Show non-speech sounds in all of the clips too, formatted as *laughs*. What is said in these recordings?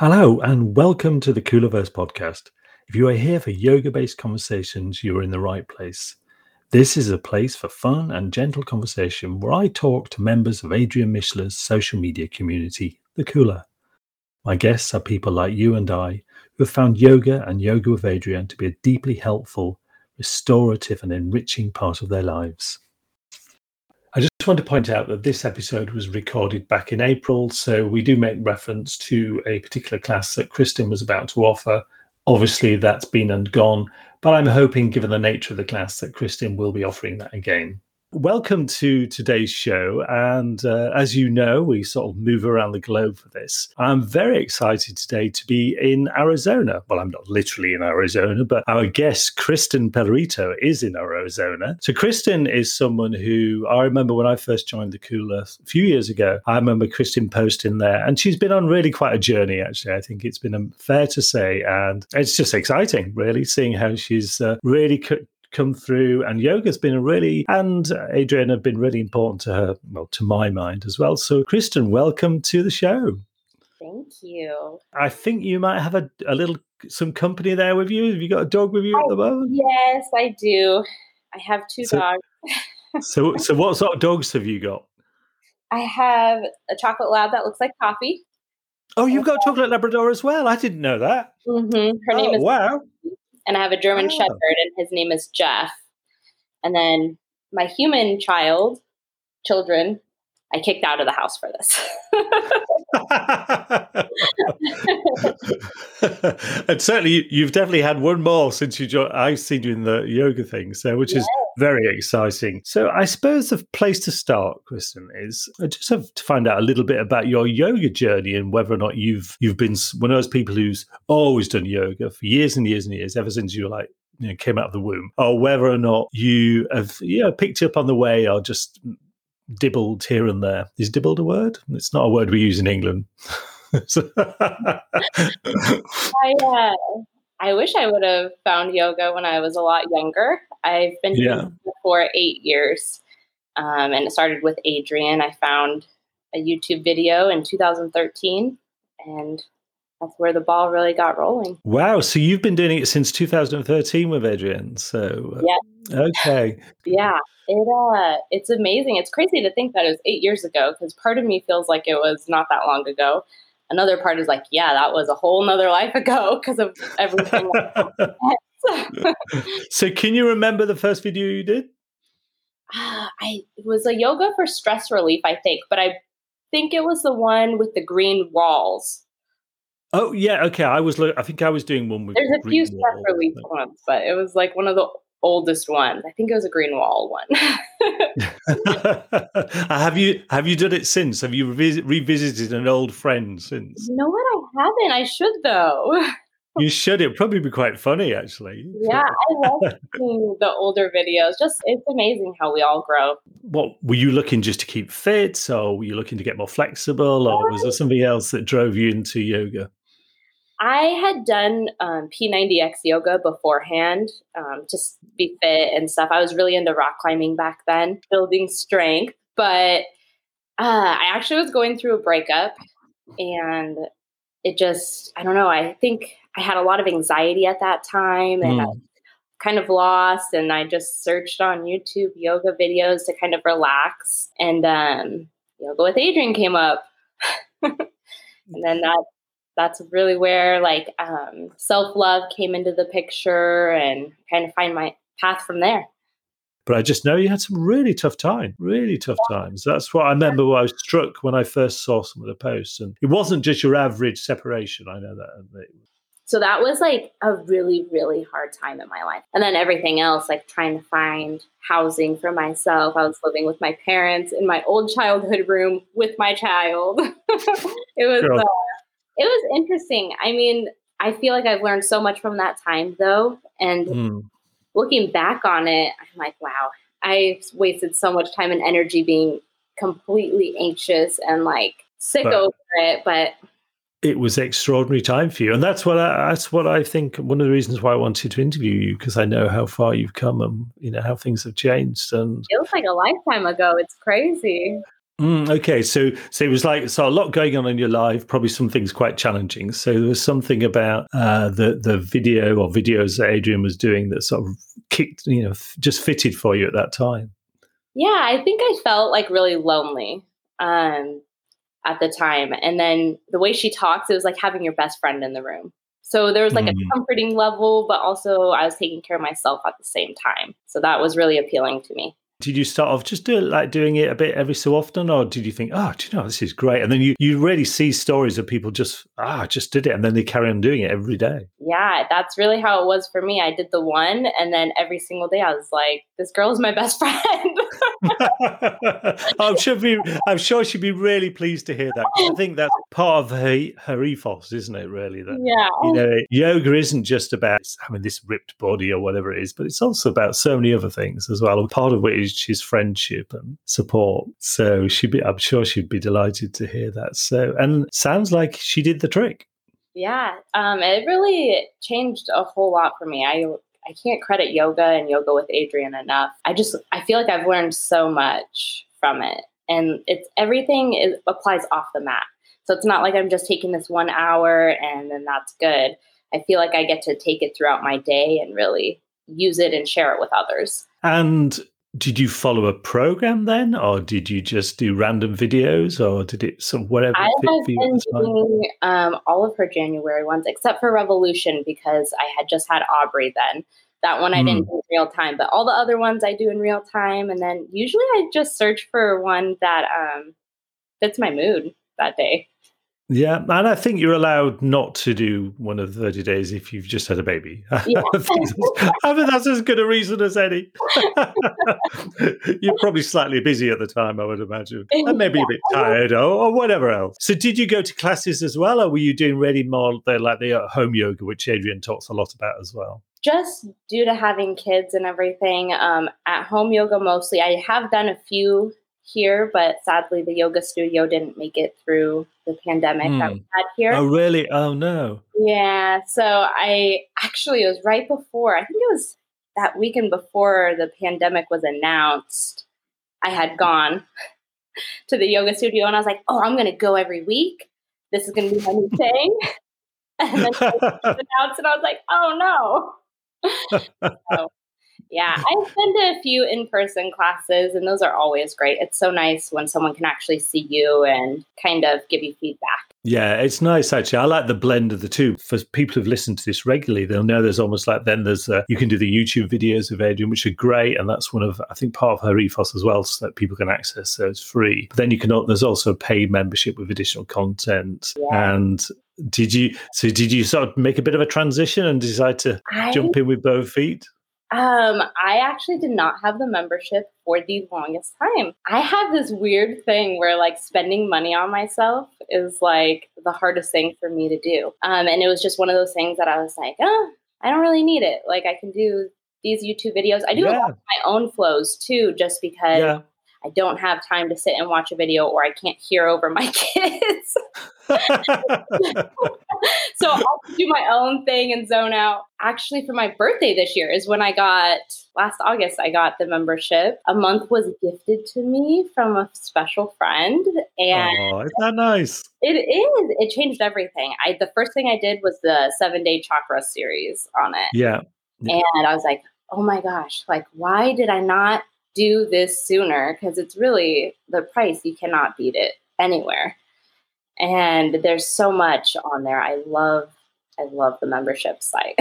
Hello, and welcome to the Kulaverse podcast. If you are here for yoga based conversations, you are in the right place. This is a place for fun and gentle conversation where I talk to members of Adriene Mishler's social media community, The Kula. My guests are people like you and I who have found yoga and yoga with Adriene to be a deeply helpful, restorative, and enriching part of their lives. I just want to point out that this episode was recorded back in April, so we do make reference to a particular class that Kristen was about to offer. Obviously, that's been and gone, but I'm hoping, given the nature of the class, that Kristen will be offering that again. Welcome to today's show. And uh, as you know, we sort of move around the globe for this. I'm very excited today to be in Arizona. Well, I'm not literally in Arizona, but our guest, Kristen Pellerito, is in Arizona. So, Kristen is someone who I remember when I first joined the Kula a few years ago. I remember Kristen posting there, and she's been on really quite a journey, actually. I think it's been um, fair to say. And it's just exciting, really, seeing how she's uh, really come through and yoga's been a really and adriene have been really important to her well to my mind as well. So kristen welcome to the show. Thank you. I think you might have a, a little some company there with you. Have you got a dog with you I, at the moment? Yes i do. I have two so, dogs. so so what sort of dogs have you got? *laughs* I have a chocolate lab that looks like coffee. Oh you've got a chocolate labrador as well? I didn't know that. Mm-hmm. her oh, name is wow and I have a German oh. Shepherd, and his name is Jeff. And then my human child, children, I kicked out of the house for this. *laughs* and certainly, you've definitely had one more since you joined. I've seen you in the yoga thing, so which yes. is very exciting. So, I suppose the place to start, Kristen, is I just have to find out a little bit about your yoga journey and whether or not you've you've been one of those people who's always done yoga for years and years and years, ever since you were like you know, came out of the womb, or whether or not you have you know picked up on the way or just dibbled here and there. Is dibbled a word? It's not a word we use in England. *laughs* I, uh, I wish I would have found yoga when I was a lot younger. I've been yeah. doing it for eight years. Um, and it started with Adriene. I found a YouTube video in 2013 and that's where the ball really got rolling. Wow. So you've been doing it since 2013 with Adriene. So uh, yeah. Okay. yeah. It uh it's amazing. It's crazy to think that it was eight years ago because part of me feels like it was not that long ago. Another part is like, yeah, that was a whole nother life ago because of everything. *laughs* so can you remember the first video you did? Uh, *sighs* I it was a yoga for stress relief, I think, but I think it was the one with the green walls. Oh yeah, okay. I was. I think I was doing one with. There's a few stress relief ones, but it was like one of the oldest ones. I think it was a green wall one. *laughs* Uh, have you have you done it since? Have you revisit, revisited an old friend since? You know what? I haven't. I should though. you should. It'd probably be quite funny, actually. Yeah, I *laughs* love seeing the older videos. Just it's amazing how we all grow. What were you looking just to keep fit, or were you looking to get more flexible, or was there um, something else that drove you into yoga? I had done um, P90X yoga beforehand um, to be fit and stuff. I was really into rock climbing back then, building strength. But uh, I actually was going through a breakup and it just, I don't know, I think I had a lot of anxiety at that time and mm. I hmm. kind of lost. And I just searched on YouTube yoga videos to kind of relax. And um, Yoga with Adriene came up. *laughs* and then that that's really where like um, self love came into the picture and kind of find my path from there. But I just know you had some really tough time, really tough yeah. times. That's what I remember. I was struck when I first saw some of the posts, and it wasn't just your average separation. I know that. So that was like a really, really hard time in my life. And then everything else, like trying to find housing for myself. I was living with my parents in my old childhood room with my child. *laughs* it was uh, it was interesting. I mean, I feel like I've learned so much from that time though. And mm. looking back on it, I'm like, wow, I wasted so much time and energy being completely anxious and like sick but over it. But it was extraordinary time for you, and that's what I, that's what I think. One of the reasons why I wanted to interview you because I know how far you've come and you know how things have changed. And it feels like a lifetime ago. It's crazy. Mm, okay, so so it was like so a lot going on in your life, probably some things quite challenging. So there was something about uh, the the video or videos that Adriene was doing that sort of kicked, you know, f- just fitted for you at that time. Yeah, I think I felt like really lonely um, at the time, and then the way she talks, it was like having your best friend in the room. So there was like mm. a comforting level, but also I was taking care of myself at the same time. So that was really appealing to me. Did you start off just do it, like doing it a bit every so often, or did you think, oh, do you know this is great? And then you you really see stories of people just ah just did it, and then they carry on doing it every day. Yeah, that's really how it was for me. I did the one, and then every single day I was like, this girl is my best *laughs* friend. *laughs* I'm sure be, I'm sure she'd be really pleased to hear that. I think that's part of her her ethos, isn't it? Really, that yeah, you know, yoga isn't just about having this ripped body or whatever it is, but it's also about so many other things as well. And part of which is his friendship and support. So she'd be, I'm sure she'd be delighted to hear that. So, and sounds like she did the trick. Yeah, um, it really changed a whole lot for me. I I can't credit yoga and yoga with Adriene enough. I just I feel like I've learned so much from it, and it's everything is applies off the mat. So it's not like I'm just taking this one hour and then that's good. I feel like I get to take it throughout my day and really use it and share it with others. And did you follow a program then, or did you just do random videos, or did it some whatever? I have been doing um, all of her January ones except for Revolution because I had just had Aubrey then. That one I mm. didn't hmm. do in real time, but all the other ones I do in real time. And then usually I just search for one that um, fits my mood that day. Yeah, and I think you're allowed not to do one of the 30 days if you've just had a baby. *laughs* Yeah. I, think I think that's as good a reason as any. *laughs* you're probably slightly busy at the time, I would imagine, *laughs* and maybe yeah. a bit tired or, or, whatever else. So, did you go to classes as well, or were you doing really more like the home yoga, which Adriene talks a lot about as well? Just due to having kids and everything, um, at home yoga mostly. I have done a few here, but sadly the yoga studio didn't make it through the pandemic mm. that we had here. Oh, really? Oh, no. Yeah. So I actually, it was right before, I think it was that weekend before the pandemic was announced. I had gone *laughs* to the yoga studio and I was like, oh, I'm going to go every week. This is going to be my new *laughs* thing. *laughs* and then announced and I was like, oh no. so, yeah, I've been to a few in person classes, and those are always great. It's so nice when someone can actually see you and kind of give you feedback. Yeah, it's nice actually. I like the blend of the two. For people who've listened to this regularly, they'll know there's almost like then there's uh, you can do the YouTube videos of Adriene, which are great, and that's one of I think part of her ethos as well, so that people can access. So it's free. But then you can there's also a paid membership with additional content. Yeah. And did you so did you sort of make a bit of a transition and decide to I, jump in with both feet? Um, I actually did not have the membership for the longest time. I have this weird thing where like spending money on myself is like the hardest thing for me to do. Um, and it was just one of those things that I was like, oh, I don't really need it. Like I can do these YouTube videos. I do yeah. a lot of my own flows too, just because yeah. I don't have time to sit and watch a video or I can't hear over my *laughs* kids. so I'll do my own thing and zone out. Actually, for my birthday this year is when I got last August, I got the membership. A month was gifted to me from a special friend. And oh, isn't that nice? It is. It changed everything. I the first thing I did was the seven day chakra series on it. Yeah. yeah. And I was like, oh my gosh, like why did I not do this sooner? Because it's really the price, you cannot beat it anywhere and there's so much on there. I love I love the membership site.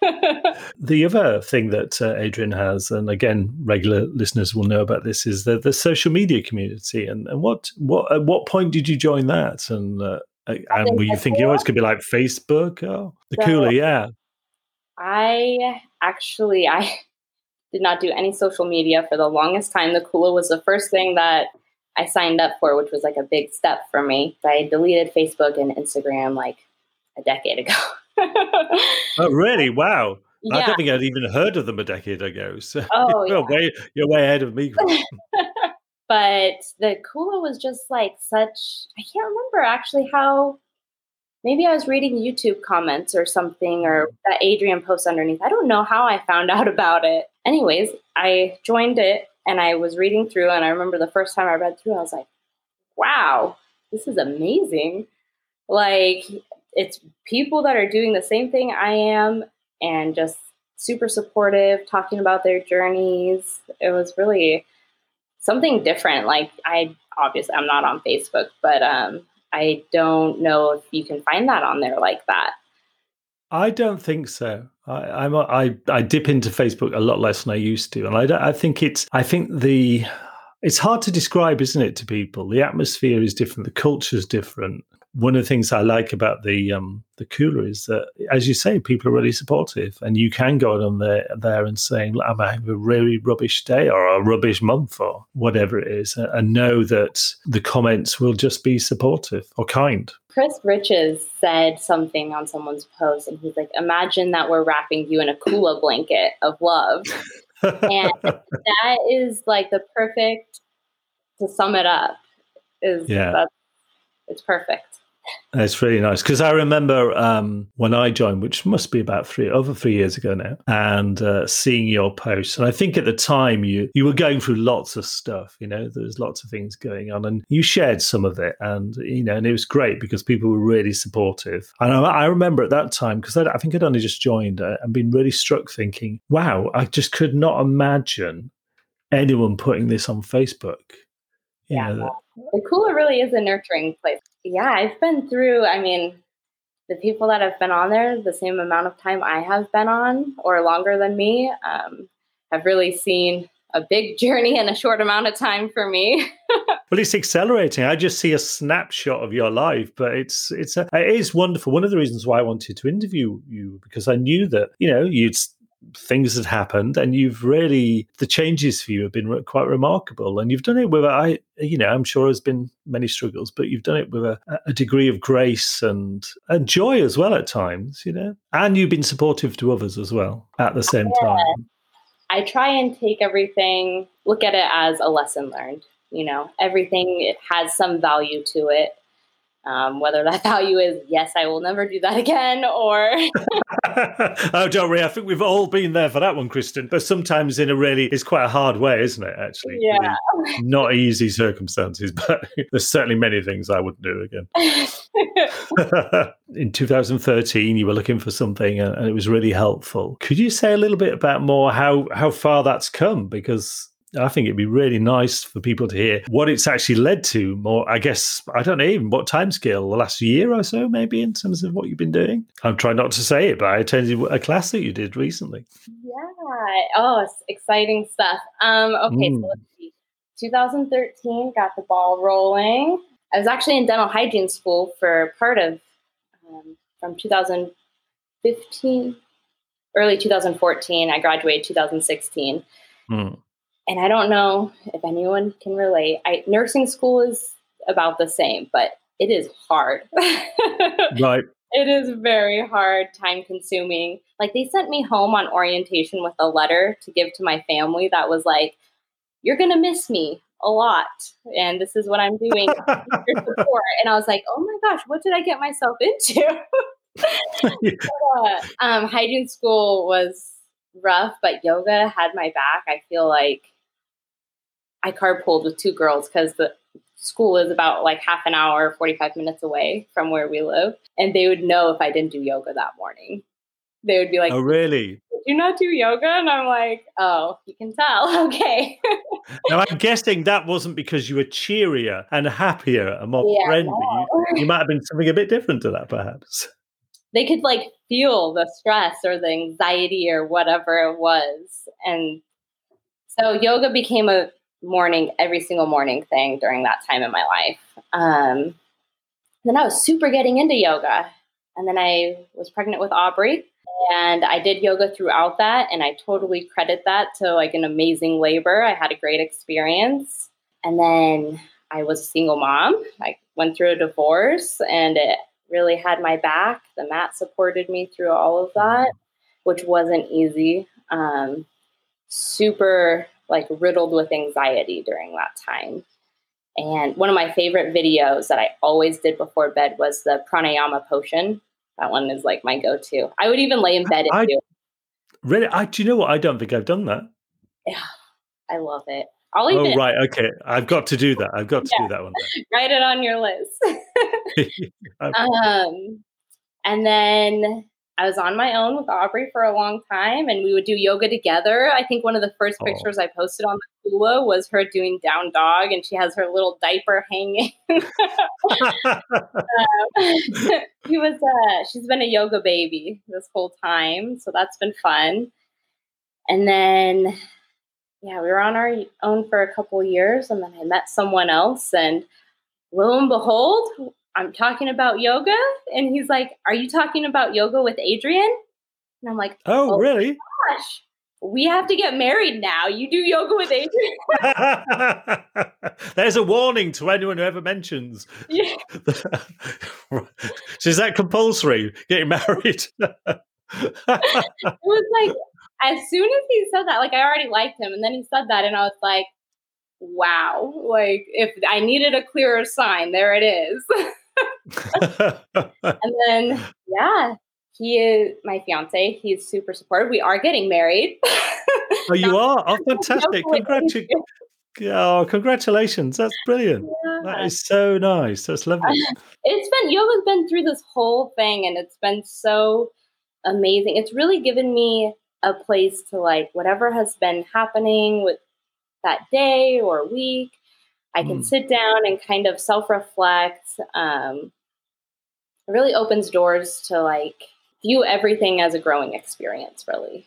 *laughs* the other thing that uh, Adriene has, and again, regular listeners will know about this, is the, the social media community. And, and what what at what point did you join that? And uh, and were you thinking, oh, it's could be like Facebook? Oh, the so, Kula, yeah. I actually I did not do any social media for the longest time. The Kula was the first thing that I signed up for, which was like a big step for me. I deleted Facebook and Instagram like a decade ago. *laughs* oh, really? Wow. Yeah. I don't think I'd even heard of them a decade ago. So *laughs* oh, you're, yeah. way, you're way ahead of me. *laughs* but the Kula was just like such, I can't remember actually how, maybe I was reading YouTube comments or something or that Adriene post underneath. I don't know how I found *laughs* out about it. Anyways, I joined it and I was reading through, and I remember the first time I read through, I was like, wow, this is amazing. Like it's people that are doing the same thing I am and just super supportive, talking about their journeys. It was really something different. Like I obviously I'm not on Facebook, but um I don't know if you can find that on there like that. I don't think so. I, I'm a, I, I dip into Facebook a lot less than I used to, and I, I think it's I think the it's hard to describe, isn't it, to people? The atmosphere is different, the culture is different one of the things I like about the um, the Kula is that, as you say, people are really supportive, and you can go on there there and saying, "I'm having a really rubbish day or a rubbish month or whatever it is," and know that the comments will just be supportive or kind. Chris Riches said something on someone's post, and he's like, "Imagine that we're wrapping you in a Kula blanket of love," and *laughs* that is like the perfect to sum it up. Is yeah. it's perfect. It's really nice because I remember um, when I joined, which must be about three over three years ago now, and uh, seeing your posts. And I think at the time you you were going through lots of stuff. You know, there was lots of things going on, and you shared some of it, and you know, and it was great because people were really supportive. And I, I remember at that time because I, I, think I'd only just joined uh, and been really struck, thinking, "Wow, I just could not imagine anyone putting this on Facebook." Yeah, know, the Kula really is a nurturing place yeah, I've been through, I mean, the people that have been on there the same amount of time I have been on or longer than me um, have really seen a big *laughs* journey in a short amount of time for me. *laughs* well, it's accelerating. I just see a snapshot of your life, but it's it's a, it is wonderful. One of the reasons why I wanted to interview you because I knew that you know you'd things had happened and you've really the changes for you have been quite remarkable and you've done it with i you know i'm sure there's been many struggles but you've done it with a, a degree of grace and and joy as well at times you know? And you've been supportive to others as well at the same yeah. time. I try and take everything look at it as a lesson learned you know? Everything it has some value to it um, whether that *laughs* value is yes, I will never do that again, or *laughs* oh, don't worry. I think we've all been there for that one, Kristen. But sometimes in a really, it's quite a hard way, isn't it? Actually, yeah, really not easy circumstances. *laughs* But there's certainly many things I wouldn't do again. in 2013, you were looking for something, and it was really helpful. Could you say a little bit about more how how far that's come? Because I think it'd be really nice for people to hear what it's actually led to. More, I guess, I don't know even what timescale, the last year or so, maybe in terms of what you've been doing. I'm trying not to say it, but I attended a class that you did recently. Yeah. Oh, it's exciting stuff. Um, okay, mm. so let's see. 2013 got the ball rolling. I was actually in dental hygiene school for part of um, from 2015, early 2014. I graduated 2016. Mm and I don't know if anyone can relate. I nursing school is about the same, but it is hard. *laughs* right. It is very hard, time consuming. Like they sent me home on orientation with a letter to give to my family that was like, "You're gonna miss me a lot, and this is what I'm doing *laughs* And I was like, "Oh my gosh, what did I get myself into?" *laughs* uh, um, hygiene school was rough, but yoga had my back. I feel like I carpooled with two girls because the school is about like half an hour, 45 minutes away from where we live. And they would know if I didn't do yoga that morning. They would be like, Oh, really? Did you not do yoga? And I'm like, Oh, you can tell. *laughs* Okay. now, I'm guessing that wasn't because you were cheerier and happier and more yeah, friendly. No. You, you might have been something a bit different to that, perhaps. They could like feel the stress or the anxiety or whatever it was. And so yoga became a morning, every single morning thing during that time in my life. Um, then I was super getting into yoga. And then I was pregnant with Aubrey and I did yoga throughout that. And I totally credit that to like an amazing labor. I had a great experience. And then I was a single mom. I went through a divorce and it really had my back. The mat supported me through all of that, which wasn't easy. Um, super like riddled with anxiety during that time. And one of my favorite videos that I always did before bed was the pranayama potion. That one is like my go-to. I would even lay in bed and I, do. Really? I do you know what? I don't think I've done that. Yeah, I love it. I'll Oh, right. Okay. I've got to do that. I've got to Yeah. do that one. *laughs* write it on your list. *laughs* *laughs* um, and then I was on my own with Aubrey for a long time, and we would do yoga together. I think one of the first Oh. pictures I posted on the Kula was her doing down dog, and she has her little diaper hanging. *laughs* *laughs* he was uh she's been a yoga baby this whole time so that's been fun and then yeah we were on our own for a couple years and then i met someone else and lo and behold i'm talking about yoga and he's like are you talking about yoga with adriene and i'm like oh, Oh. really? gosh we have to get married now you do yoga with adriene *laughs* *laughs* There's a warning to anyone who ever mentions. Yeah. so *laughs* is that compulsory? Getting married? it was like as soon as he said that, like I already liked him, and then he said that, and I was like, "Wow!" Like if I needed a clearer sign, there it is. *laughs* and then, yeah, he is my fiance. He's super supportive. We are getting married. oh, you are? *laughs* Oh, fantastic! Yoga with Congratu- oh, congratulations! That's brilliant. That Yeah. is so nice. That's lovely. *laughs* It's been yoga's been through this whole thing, and it's been so amazing. It's really given me a place to like whatever has been happening with that day or week. I can Mm. sit down and kind of self reflect. Um, it really opens doors to like view everything as a growing experience, really.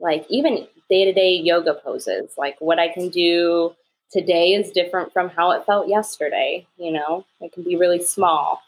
Like even day to day yoga poses, like what I can do today is different from how it felt yesterday. You know, it can be really small.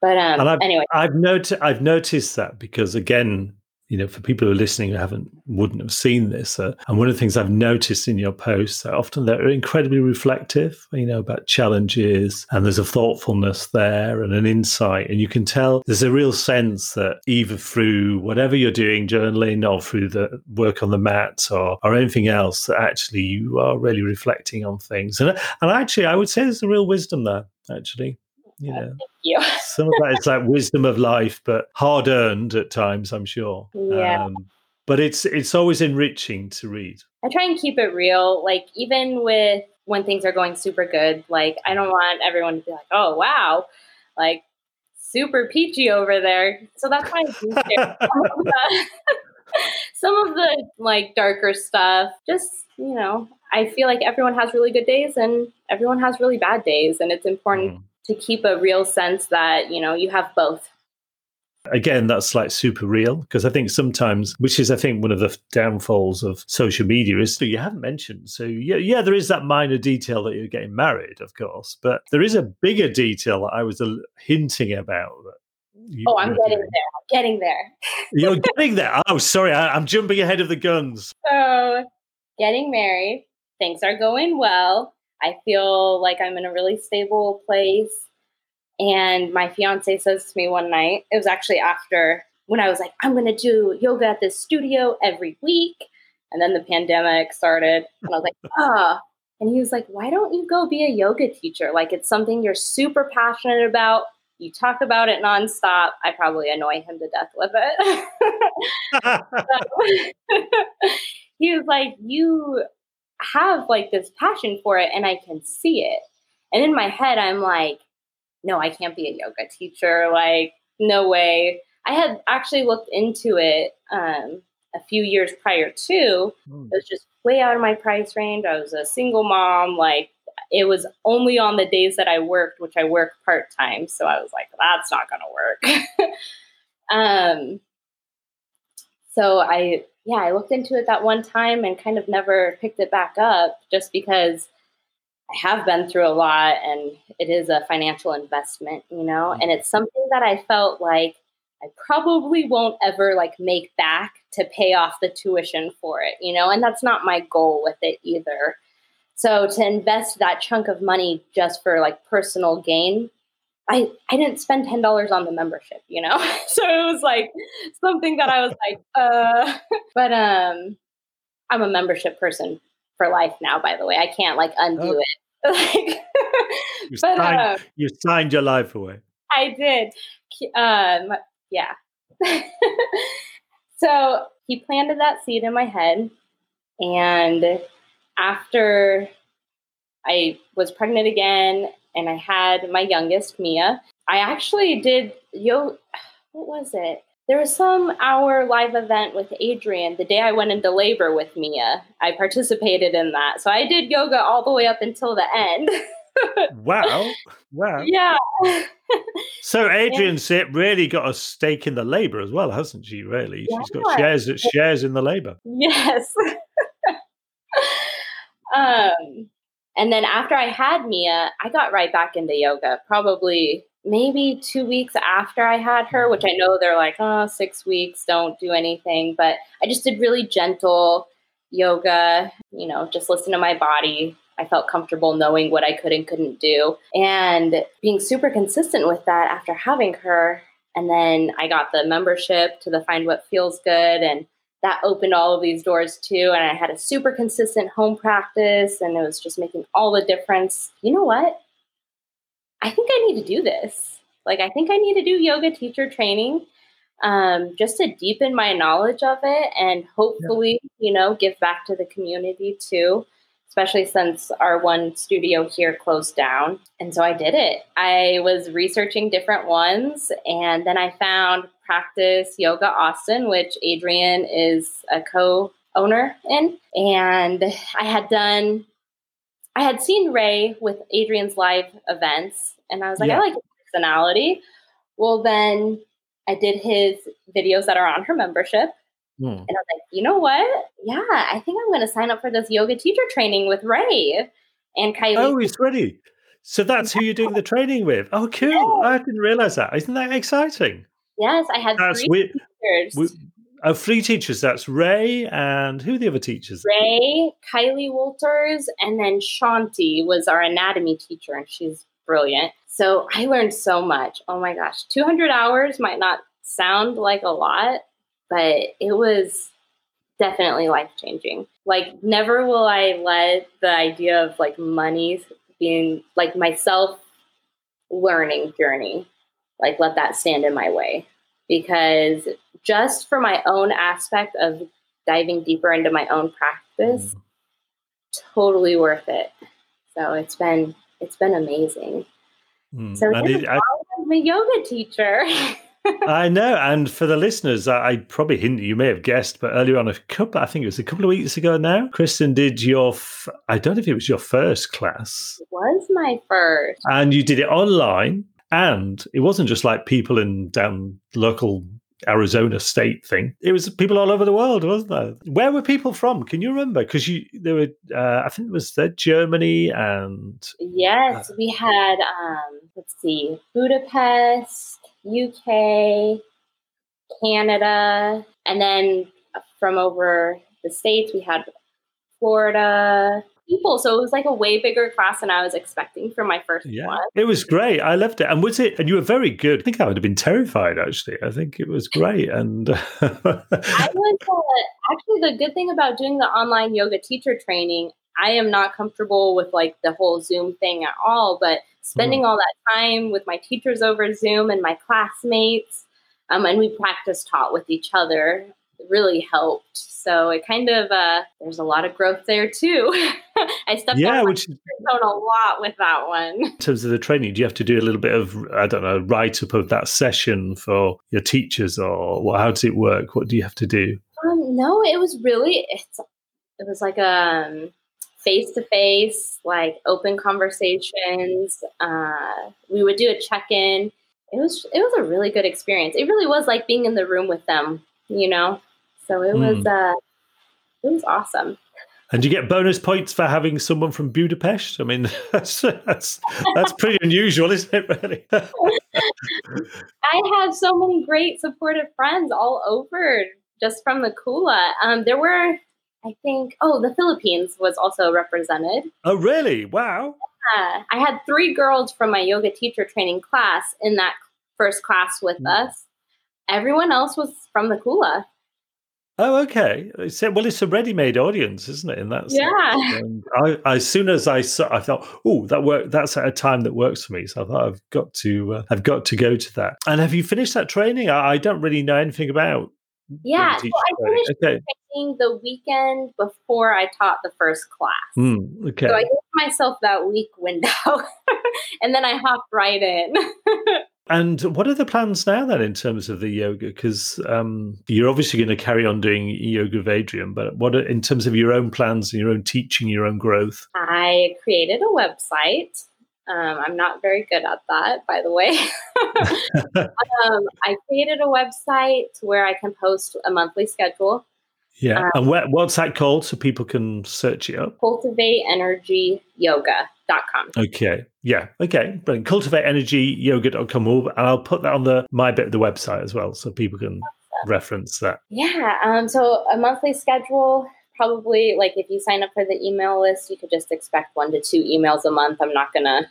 But um, And I've- anyway, I've noticed I've noticed that because again, you know, for people who are listening who haven't wouldn't have seen this, uh, and one of the things I've noticed in your posts that often they're incredibly reflective, you know, about challenges, and there's a thoughtfulness there and an insight, and you can tell there's a real sense that either through whatever you're doing, journaling, or through the work on the mats, or or anything else, that actually you are really reflecting on things, and and actually, I would say there's a real wisdom there, actually, you know you. *laughs* some of that is like wisdom of life, but hard earned at times, I'm sure. Yeah. Um, but it's it's always enriching to read. I try and keep it real. Like even with when things are going super good, like I don't want everyone to be like, "Oh wow, like super peachy over there." So that's why I do *laughs* share some of the, *laughs* some of the like darker stuff. Just you know, I feel like everyone has really good days and everyone has really bad days, and it's important Mm. To keep a real sense that you know you have both. Again, that's like super real because I think sometimes, which is I think one of the downfalls of social media, is that you haven't mentioned. So yeah, yeah, there is that minor detail that you're getting married, of course, but there is a bigger detail that I was hinting about. You, Oh, I'm getting there. I'm getting there. You're *laughs* getting there. Oh, sorry, I, I'm jumping ahead of the guns. So, getting married, things are going well. I feel like I'm in a really stable place. And my fiance says to me one night, it was actually after when I was like, I'm going to do yoga at this studio every week. And then the pandemic started. And I was like, *laughs* ah. And he was like, why don't you go be a yoga teacher? Like, it's something you're super passionate about. You talk about it nonstop. I probably annoy him to death with it. *laughs* *laughs* he was like, You have like this passion for it, and I can see it. And in my head, I'm like, No, I can't be a yoga teacher. Like, no way. I had actually looked into it um, a few years prior to. Hmm. It was just way out of my price range. I was a single mom. Like, it was only on the days that I worked, which I work part time. So I was like, that's not going to work. *laughs* um, so I, yeah, I looked into it that one time and kind of never picked it back up just because I have been through a lot and it is a financial investment, you know, mm-hmm. and it's something that I felt like I probably won't ever like make back to pay off the tuition for it, you know, and that's not my goal with it either. So to invest that chunk of money just for like personal gain, I I didn't spend ten dollars on the membership, you know. *laughs* so it was like something that I was like, uh. *laughs* But um, I'm a membership person for life now. By the way, I can't like undo Oh. it. *laughs* Like, You but signed, uh, you signed your life away. I did. Um, yeah. so he planted that seed in my head, and after I was pregnant again and I had my youngest, Mia, I actually did yo what was it? There was some hour live event with Adriene the day I went into labor with Mia. I participated in that. So I did yoga all the way up until the end. *laughs* wow. Wow. Yeah. *laughs* so Adriene really got a stake in the labor as well, hasn't she? Really? Yeah. She's got shares shares in the labor. Yes. *laughs* um and then after I had Mia, I got right back into yoga, probably maybe two weeks after I had her, which I know they're like, oh, six weeks, don't do anything. But I just did really gentle yoga, you know, just listen to my body. I felt comfortable knowing what I could and couldn't do and being super consistent with that after having her. And then I got the membership to the Find What Feels Good and that opened all of these doors too. And I had a super consistent home practice and it was just making all the difference. You know what? I think I need to do this. Like, I think I need to do yoga teacher training um, just to deepen my knowledge of it and hopefully, yeah. you know, give back to the community too, especially since our one studio here closed down. And so I did it. I was researching different ones and then I found Practice Yoga Austin, which Adriene is a co owner in. And I had done, I had seen Ray with Adriene's live events, and I was like, yeah. I like his personality. Well, then I did his videos that are on her membership. Hmm. And I was like, you know what? Yeah, I think I'm going to sign up for this yoga teacher training with Ray and Kylie. Oh, he's ready. So that's who you're doing the *laughs* training with. Oh, cool. Yeah. I didn't realize that. Isn't that exciting? Yes, I had that's three we, teachers. We, oh, three teachers. That's Ray and who are the other teachers? Ray, Kylie Walters, and then Shanti was our anatomy teacher, and she's brilliant. So I learned so much. Oh my gosh, 200 hours might not sound like a lot, but it was definitely life changing. Like, never will I let the idea of like money being like myself learning journey like let that stand in my way because just for my own aspect of diving deeper into my own practice mm. totally worth it so it's been it's been amazing mm. so it, I, I'm a yoga teacher *laughs* I know, and for the listeners, I, I probably hint you may have guessed, but earlier on a couple, I think it was a couple of weeks ago now, Kristen did your, f- I don't know if it was your first class. It was my first, and you did it online. And it wasn't just like people in down local Arizona state thing. It was people all over the world, wasn't there? Where were people from? Can you remember? Because you there were, uh, I think it was that Germany and yes, uh, we had. um Let's see, Budapest, UK, Canada, and then from over the states we had Florida, people. So it was like a way bigger class than I was expecting for my first yeah. one. It was great. I loved it. And was it, and you were very good. I think I would have been terrified actually. I think it was great. And *laughs* I *laughs* was uh, actually the good thing about doing the online yoga teacher training. I am not comfortable with like the whole Zoom thing at all, but spending mm. all that time with my teachers over Zoom and my classmates, um, and we practice taught with each other really helped. So it kind of uh, there's a lot of growth there too. *laughs* I stepped yeah, which zone a lot with that one. In terms of the training, do you have to do a little bit of I don't know write up of that session for your teachers, or well, how does it work? What do you have to do? Um, no, it was really it's it was like um face to face, like open conversations. Uh, we would do a check in. It was it was a really good experience. It really was like being in the room with them you know. So it mm. was hmm. uh, it was awesome. And you get bonus points for having someone from Budapest. I mean, *laughs* that's that's, that's pretty unusual, isn't it? Really. *laughs* I have so many great supportive friends all over just from the Kula. Um, there were, I think, oh, the Philippines was also represented. Oh, really? Wow. Yeah. I had three girls from my yoga teacher training class in that first class with mm. us everyone else was from the Kula. Oh, okay. Well, it's a ready-made audience, isn't it? In that yeah. I, as soon as I saw, I thought, oh, that work. That's at a time that works for me. So I thought I've got to, uh, I've got to go to that. And have you finished that training? I, I don't really know anything about. Yeah, so I finished okay. the weekend before I taught the first class. Mm, okay. So I gave myself that week window *laughs* and then I hopped right in. *laughs* and what are the plans now then in terms of the yoga? Because um, you're obviously going to carry on doing yoga Adriene, but what are, in terms of your own plans and your own teaching, your own growth? I created a website um, I'm not very good at that, by the way. *laughs* um, I created a website where I can post a monthly schedule. Yeah. Um, and where, what's that called so people can search it up? CultivateEnergyYoga.com. Okay. Yeah. Okay. Brilliant. CultivateEnergyYoga.com. And I'll put that on the my bit of the website as well so people can reference that. Yeah. Um, so a monthly schedule probably like if you sign up for the email list, you could just expect one to two emails a month. I'm not gonna,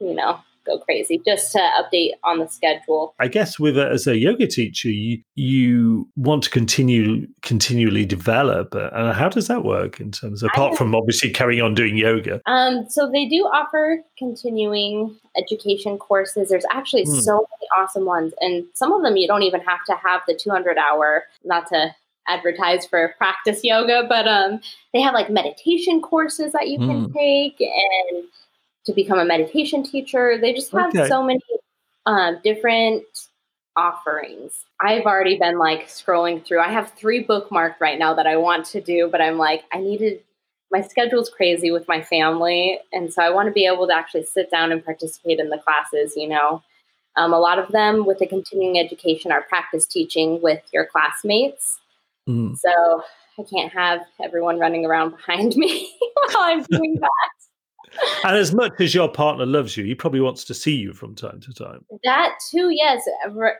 you know, go crazy just to update on the schedule. I guess with a, as a yoga teacher, you you want to continue continually develop, uh, and how does that work in terms of, apart from obviously carrying on doing yoga? Um, so they do offer continuing education courses. There's actually hmm. so many awesome ones, and some of them you don't even have to have the 200 hour. Not to advertise for practice yoga, but um, they have like meditation courses that you can mm. take and to become a meditation teacher. They just have okay. so many um, different offerings. I've already been like scrolling through. I have three bookmarked right now that I want to do, but I'm like, I needed my schedule's crazy with my family. And so I want to be able to actually sit down and participate in the classes, you know. Um, a lot of them with the continuing education are practice teaching with your classmates. Mm. So I can't have everyone running around behind *laughs* me while I'm doing that. and as much as your partner loves you, he probably wants to see you from time to time. That too, yes. We're,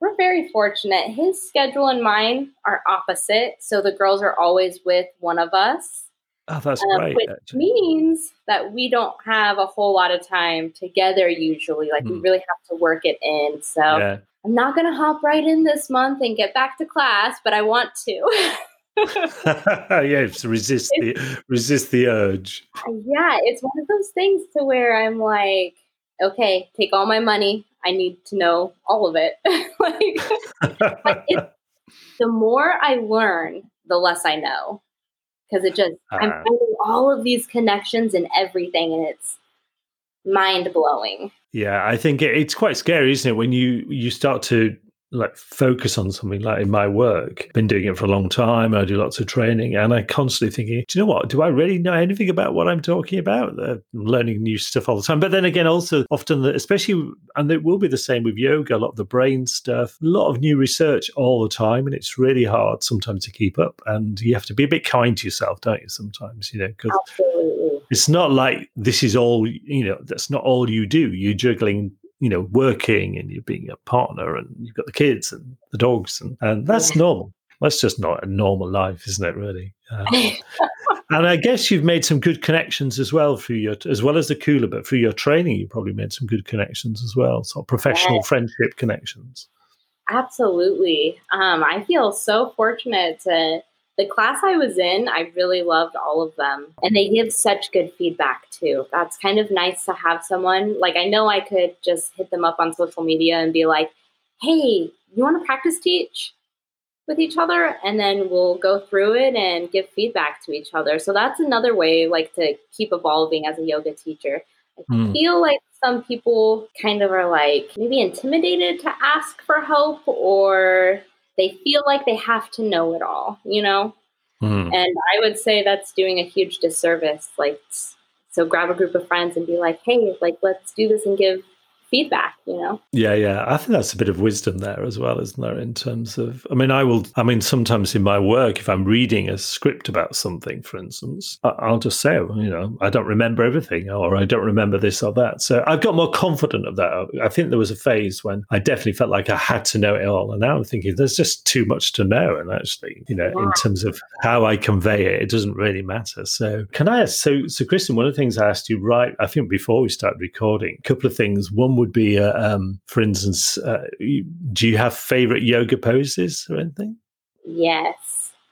we're very fortunate. His schedule and mine are opposite. So the girls are always with one of us. Oh, that's um, great. Which actually. means that we don't have a whole lot of time together usually. Like mm. we really have to work it in. So yeah. I'm not going to hop right in this month and get back to class, but I want to. *laughs* yes, resist the resist the urge. Yeah, it's one of those things to where I'm like, okay, take all my money. I need to know all of it. *laughs* like, it, *laughs* the more I learn, the less I know, because it just uh, I'm finding all of these connections and everything, and it's mind blowing. Yeah, I think it's quite scary, isn't it, when you you start to like focus on something like in my work. Been doing it for a long time i do lots of training and i constantly thinking do you know what? Do i really know anything about what i'm talking about? Uh, learning new stuff all the time. But then again also often the, especially and it will be the same with yoga a lot of the brain stuff a lot of new research all the time and it's really hard sometimes to keep up and you have to be a bit kind to yourself don't you sometimes you know because it's not like this is all you know that's not all you do. You're juggling you know, working and you're being a partner and you've got the kids and the dogs and, and that's normal. That's just not a normal life, isn't it? Really. Um, *laughs* and I guess you've made some good connections as well through your, as well as the Kula but through your training, you probably made some good connections as well. So professional yes. friendship connections. Absolutely. Um, I feel so fortunate to the class I was in, I really loved all of them. And they give such good feedback too. That's kind of nice to have someone. Like, I know I could just hit them up on social media and be like, hey, you want to practice teach with each other? And then we'll go through it and give feedback to each other. So that's another way, like, to keep evolving as a yoga teacher. I mm. feel like some people kind of are like maybe intimidated to ask for help or they feel like they have to know it all, you know? Mm. And I would say that's doing a huge disservice. Like, so grab a group of friends and be like, hey, like, let's do this and give feedback, you know? Yeah, yeah. I think that's a bit of wisdom there as well, isn't there? In terms of, I mean, I will, I mean, sometimes in my work, if I'm reading a script about something, for instance, I'll just say, oh, you know, I don't remember everything or I don't remember this or that. So I've got more confident of that. I think there was a phase when I definitely felt like I had to know it all. And now I'm thinking there's just too much to know. And actually, you know, yeah. in terms of how I convey it, it doesn't really matter. So can I ask, so, so Kristen, one of the things I asked you right, I think before we started recording, a couple of things. One would be, uh, um, for instance, uh, do you have favorite yoga poses or anything? Yes.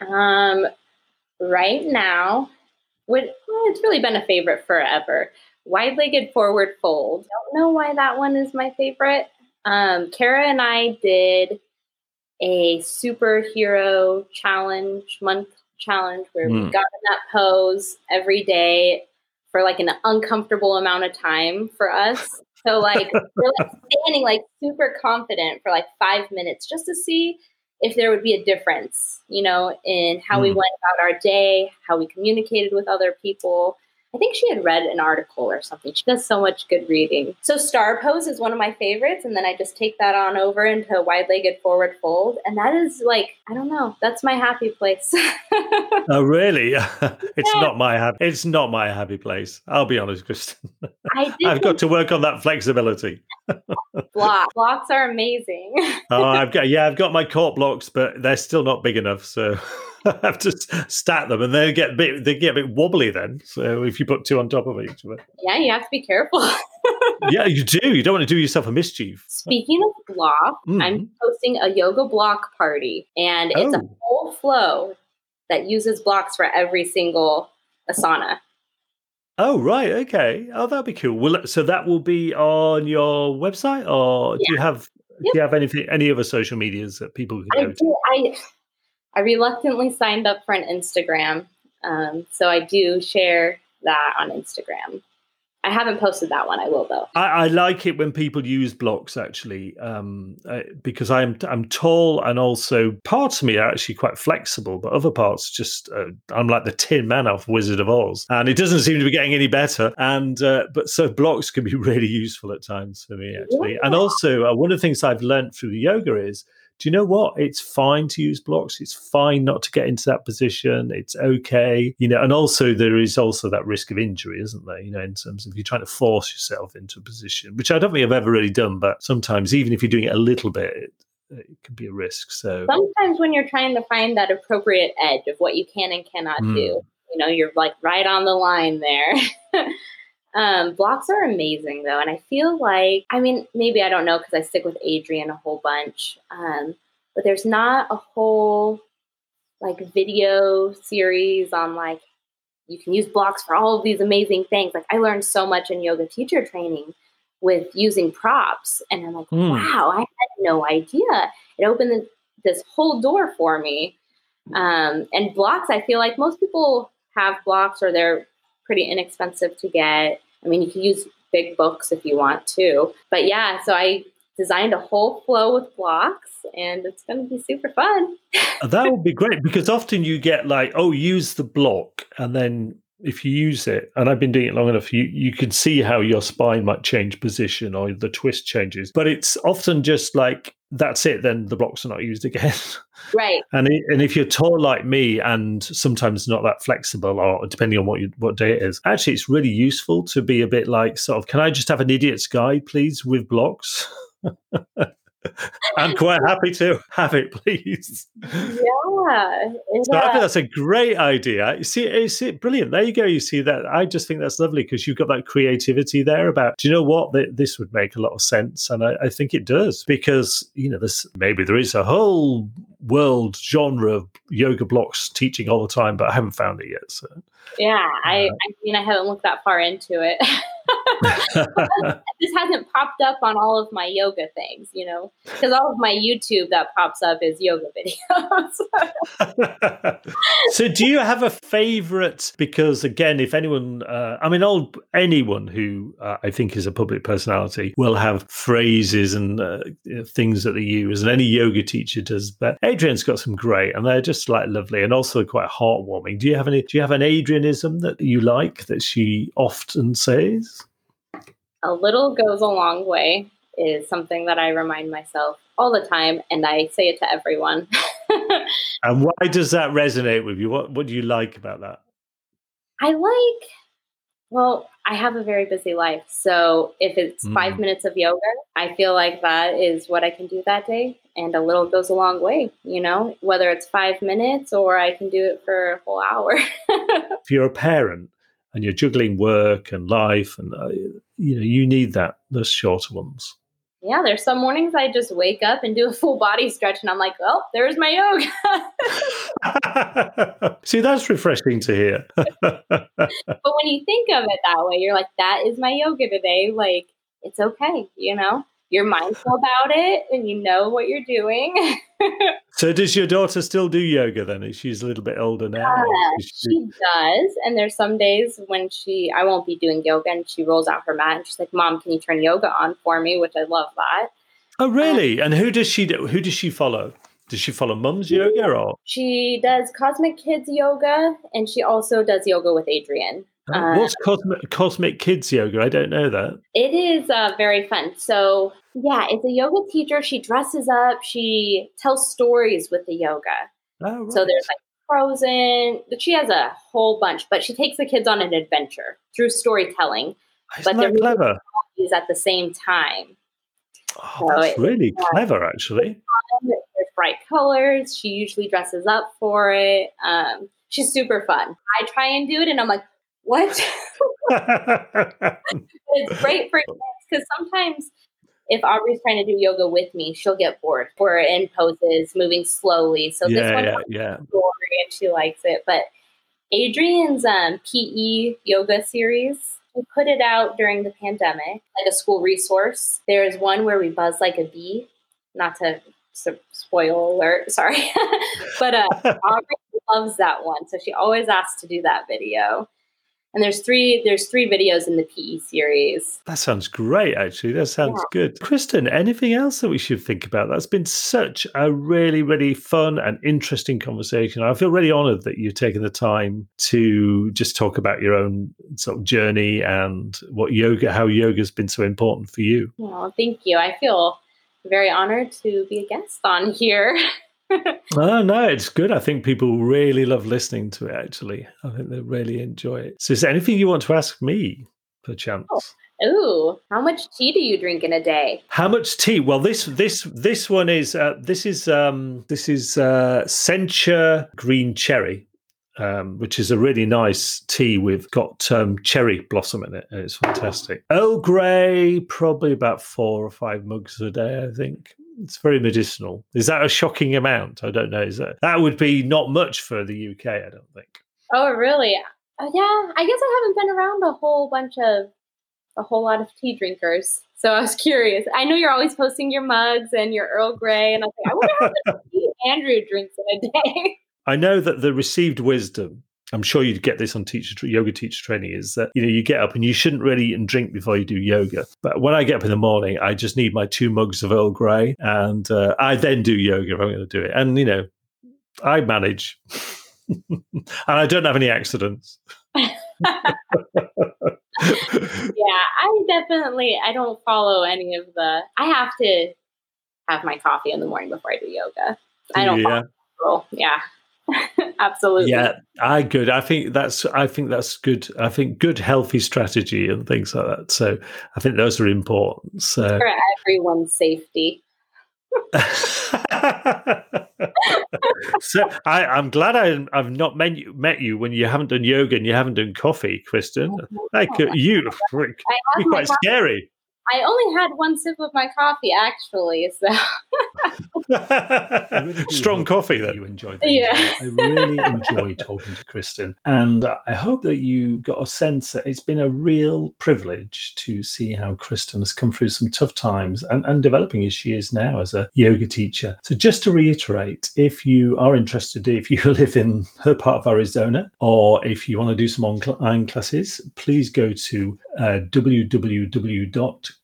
Um, right now, would, well, it's really been a favorite forever. Wide legged forward fold. Don't know why that one is my favorite. Um, Kara and I did a superhero challenge month challenge where mm. we hmm. got in that pose every day for like an uncomfortable amount of time for us. So like we're like standing like super confident for like five minutes just to see if there would be a difference, you know, in how mm. we hmm. went about our day, how we communicated with other people, I think she had read an article or something. She does so much good reading. So star pose is one of my favorites, and then I just take that on over into wide-legged forward fold, and that is like I don't know, that's my happy place. *laughs* oh really? *laughs* it's yeah. not my happy. It's not my happy place. I'll be honest, Kristen. *laughs* I have got to work on that flexibility. blocks, blocks are amazing. oh, I've got yeah, I've got my court blocks, but they're still not big enough. So. *laughs* have to stack them, and they get a bit they get a bit wobbly. Then, so if you put two on top of each other, yeah, you have to be careful. *laughs* yeah, you do. You don't want to do yourself a mischief. Speaking of block, mm. I'm hosting a yoga block party, and it's oh. a whole flow that uses blocks for every single asana. Oh right, okay. Oh, that'd be cool. Well, so that will be on your website, or do you have do you have anything any other social medias that people can I go do, to? I I reluctantly signed up for an Instagram. Um, so I do share that on Instagram. I haven't posted that one. I will though. I, I like it when people use blocks actually, um, uh, because I'm I'm tall and also parts of me are actually quite flexible, but other parts just uh, I'm like the Tin Man off Wizard of Oz, and it doesn't seem to be getting any better. And uh, but so blocks can be *laughs* really useful at times for me actually, yeah. and also uh, one of the things I've learned through yoga is do you know what? It's fine to use blocks. It's fine not to get into that position. It's okay. You know, and also there is also that risk of injury, isn't there? You know, in terms of you're trying to force yourself into a position, which I don't think I've ever really done, but sometimes even if you're doing it a little bit, it, it can be a risk. So sometimes when you're trying to find that appropriate edge of what you can and cannot mm. do, you know, you're like right on the line there. *laughs* Um, blocks are amazing though, and I feel like I mean maybe I don't know because I stick with Adriene a whole bunch, um, but there's not a whole like video series on like you can use blocks for all of these amazing things. Like I learned so much in yoga teacher training with using props, and I'm like, mm. wow, I had no idea. It opened this whole door for me. Um, and blocks, I feel like most people have blocks or they're pretty inexpensive to get. I mean, you can use big books if you want to. But yeah, so I designed a whole flow with blocks and it's going to be super fun. *laughs* that would be great because often you get like, oh, use the block and then if you use it, and I've been doing it long enough, you, you can see how your spine might change position or the twist changes. But it's often just like, that's it, then the blocks are not used again. *laughs* Right. and it, and if you're tall like me and sometimes not that flexible, or depending on what you, what day it is, actually, it's really useful to be a bit like, sort of, can I just have an idiot's guide, please, with blocks? *laughs* I'm quite happy to have it, please. Yeah, so I think that's a great idea. You see, it's brilliant. There you go. You see that? I just think that's lovely because you've got that creativity there. About do you know what? This would make a lot of sense, and I, I think it does because you know this. Maybe there is a whole world genre of yoga blocks teaching all the time, but I haven't found it yet. So yeah, I, uh, I mean, I haven't looked that far into it. *laughs* *laughs* this hasn't popped up on all of my yoga things, you know, because all of my YouTube that pops up is yoga *laughs* videos. so, do you have a favorite? Because again, if anyone, uh, I mean, all anyone who uh, I think is a public personality will have phrases and uh, things that they use, and any yoga teacher does. But Adriene's got some great, and they're just like lovely and also quite heartwarming. Do you have any? Do you have an Adrienism that you like that she often says? A little goes a long way is something that I remind myself all the time, and I say it to everyone. *laughs* and why does that resonate with you? What What do you like about that? I like well, I have a very busy life. So if it's mm. five minutes of yoga, I feel like that is what I can do that day. And a little goes a long way, you know, whether it's five minutes or I can do it for a whole hour. *laughs* if you're a parent and you're juggling work and life, and uh, you know, you need that, those shorter ones yeah, there's some mornings I just wake up and do a full body stretch, and I'm like, well, there's my yoga. *laughs* See, that's refreshing to hear. *laughs* but when you think of it that way, you're like, that is my yoga today. Like, it's okay, you know? You're mindful about it and you know what you're doing. *laughs* so does your daughter still do yoga then? She's a little bit older now. Yeah, she... does. And there's some days when she I won't be doing yoga and she rolls out her mat and she's like, Mom, can you turn yoga on for me? Which I love that. Oh really? Um, and who does she do, who does she follow? Does she follow mum's yoga or? She does Cosmic Kids yoga and she also does yoga with Adriene. Oh, what's Cosmic, Cosmic Kids yoga? I don't know that. It is uh, very fun. So, yeah, it's a yoga teacher. She dresses up, she tells stories with the yoga. Oh, right. So, there's like Frozen. She has a whole bunch, but she takes the kids on an adventure through storytelling. Isn't but they're clever. At the same time. Oh, so that's really clever, actually. There's bright colors. She usually dresses up for it. Um, she's super fun. I try and do it, and I'm like, what? *laughs* it's great for kids because sometimes if Aubrey's trying to do yoga with me, she'll get bored. We're in poses, moving slowly. So yeah, this one yeah, yeah. and she likes it. But Adriene's um, PE yoga series, we put it out during the pandemic, like a school resource. There's one where we buzz like a bee, not to spoil alert, sorry. *laughs* but uh, *laughs* Aubrey loves that one. So she always asks to do that video and there's three there's three videos in the PE series. That sounds great actually. That sounds yeah. good. Kristen, anything else that we should think about? That's been such a really really fun and interesting conversation. I feel really honored that you've taken the time to just talk about your own sort of journey and what yoga how yoga's been so important for you. Well, thank you. I feel very honored to be a guest on here. *laughs* no, no, it's good. I think people really love listening to it. Actually, I think they really enjoy it. So, is there anything you want to ask me, perchance? Oh. Ooh, how much tea do you drink in a day? How much tea? Well, this this this one is uh, this is um, this is uh, Sencha Green Cherry, um, which is a really nice tea We've got um, cherry blossom in it, and it's fantastic. Earl Grey, probably about four or five mugs a day, I think. It's very medicinal. Is that a shocking amount? I don't know. Is that that would be not much for the UK? I don't think. Oh, really? Oh, yeah. I guess I haven't been around a whole bunch of a whole lot of tea drinkers. So I was *laughs* curious. I know you're always posting your mugs and your Earl Grey, and I was like, I wonder how much *laughs* tea Andrew drinks in a day. I know that the received wisdom I'm sure you'd get this on teacher yoga teacher training is that you know you get up and you shouldn't really eat and drink before you do yoga. But when I get up in the morning, I just need my two mugs of Earl Grey, and uh, I then do yoga if I'm going to do it. And you know, I manage, *laughs* and I don't have any accidents. *laughs* yeah, I definitely I don't follow any of the. I have to have my coffee in the morning before I do yoga. I don't. Yeah. Yeah. *laughs* Absolutely. Yeah, I good. I think that's I think that's good. I think good healthy strategy and things like that. So I think those are important. So for everyone's safety. *laughs* so I, I'm glad I, have not met you, met you when you haven't done yoga and you haven't done coffee, Kristen. Oh, like you, be quite scary. I only had one sip of my coffee, actually. So *laughs* strong coffee that you enjoyed. Yeah, I really *laughs* enjoyed talking to Kristen, and I hope that you got a sense that it's been a real privilege to see how Kristen has come through some tough times and, and developing as she is now as a yoga teacher. So, just to reiterate, if you are interested, if you *laughs* live in her part of Arizona, or if you want to do some online classes, please go to uh,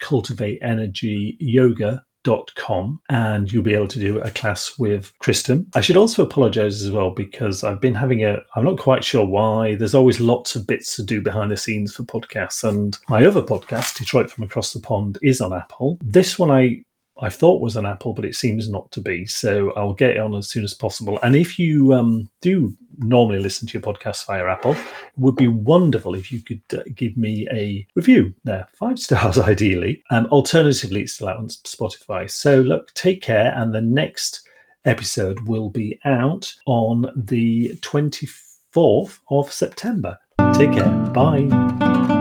www.cultivateenergyyoga.com and you'll be able to do a class with Kristen. I should also apologize as well because I've been having a, I'm not quite sure why. There's always lots of bits to do behind the scenes for podcasts. And my other podcast, Detroit from Across the Pond, is on Apple. This one I I thought was an Apple, but it seems not to be. So I'll get on as soon as possible. And if you um, do normally listen to your podcast via Apple, it would be wonderful if you could uh, give me a review there, five *laughs* stars ideally. Um, alternatively, it's still out on Spotify. So look, take care. And the next episode will be out on the 24th of September. Take care. Bye.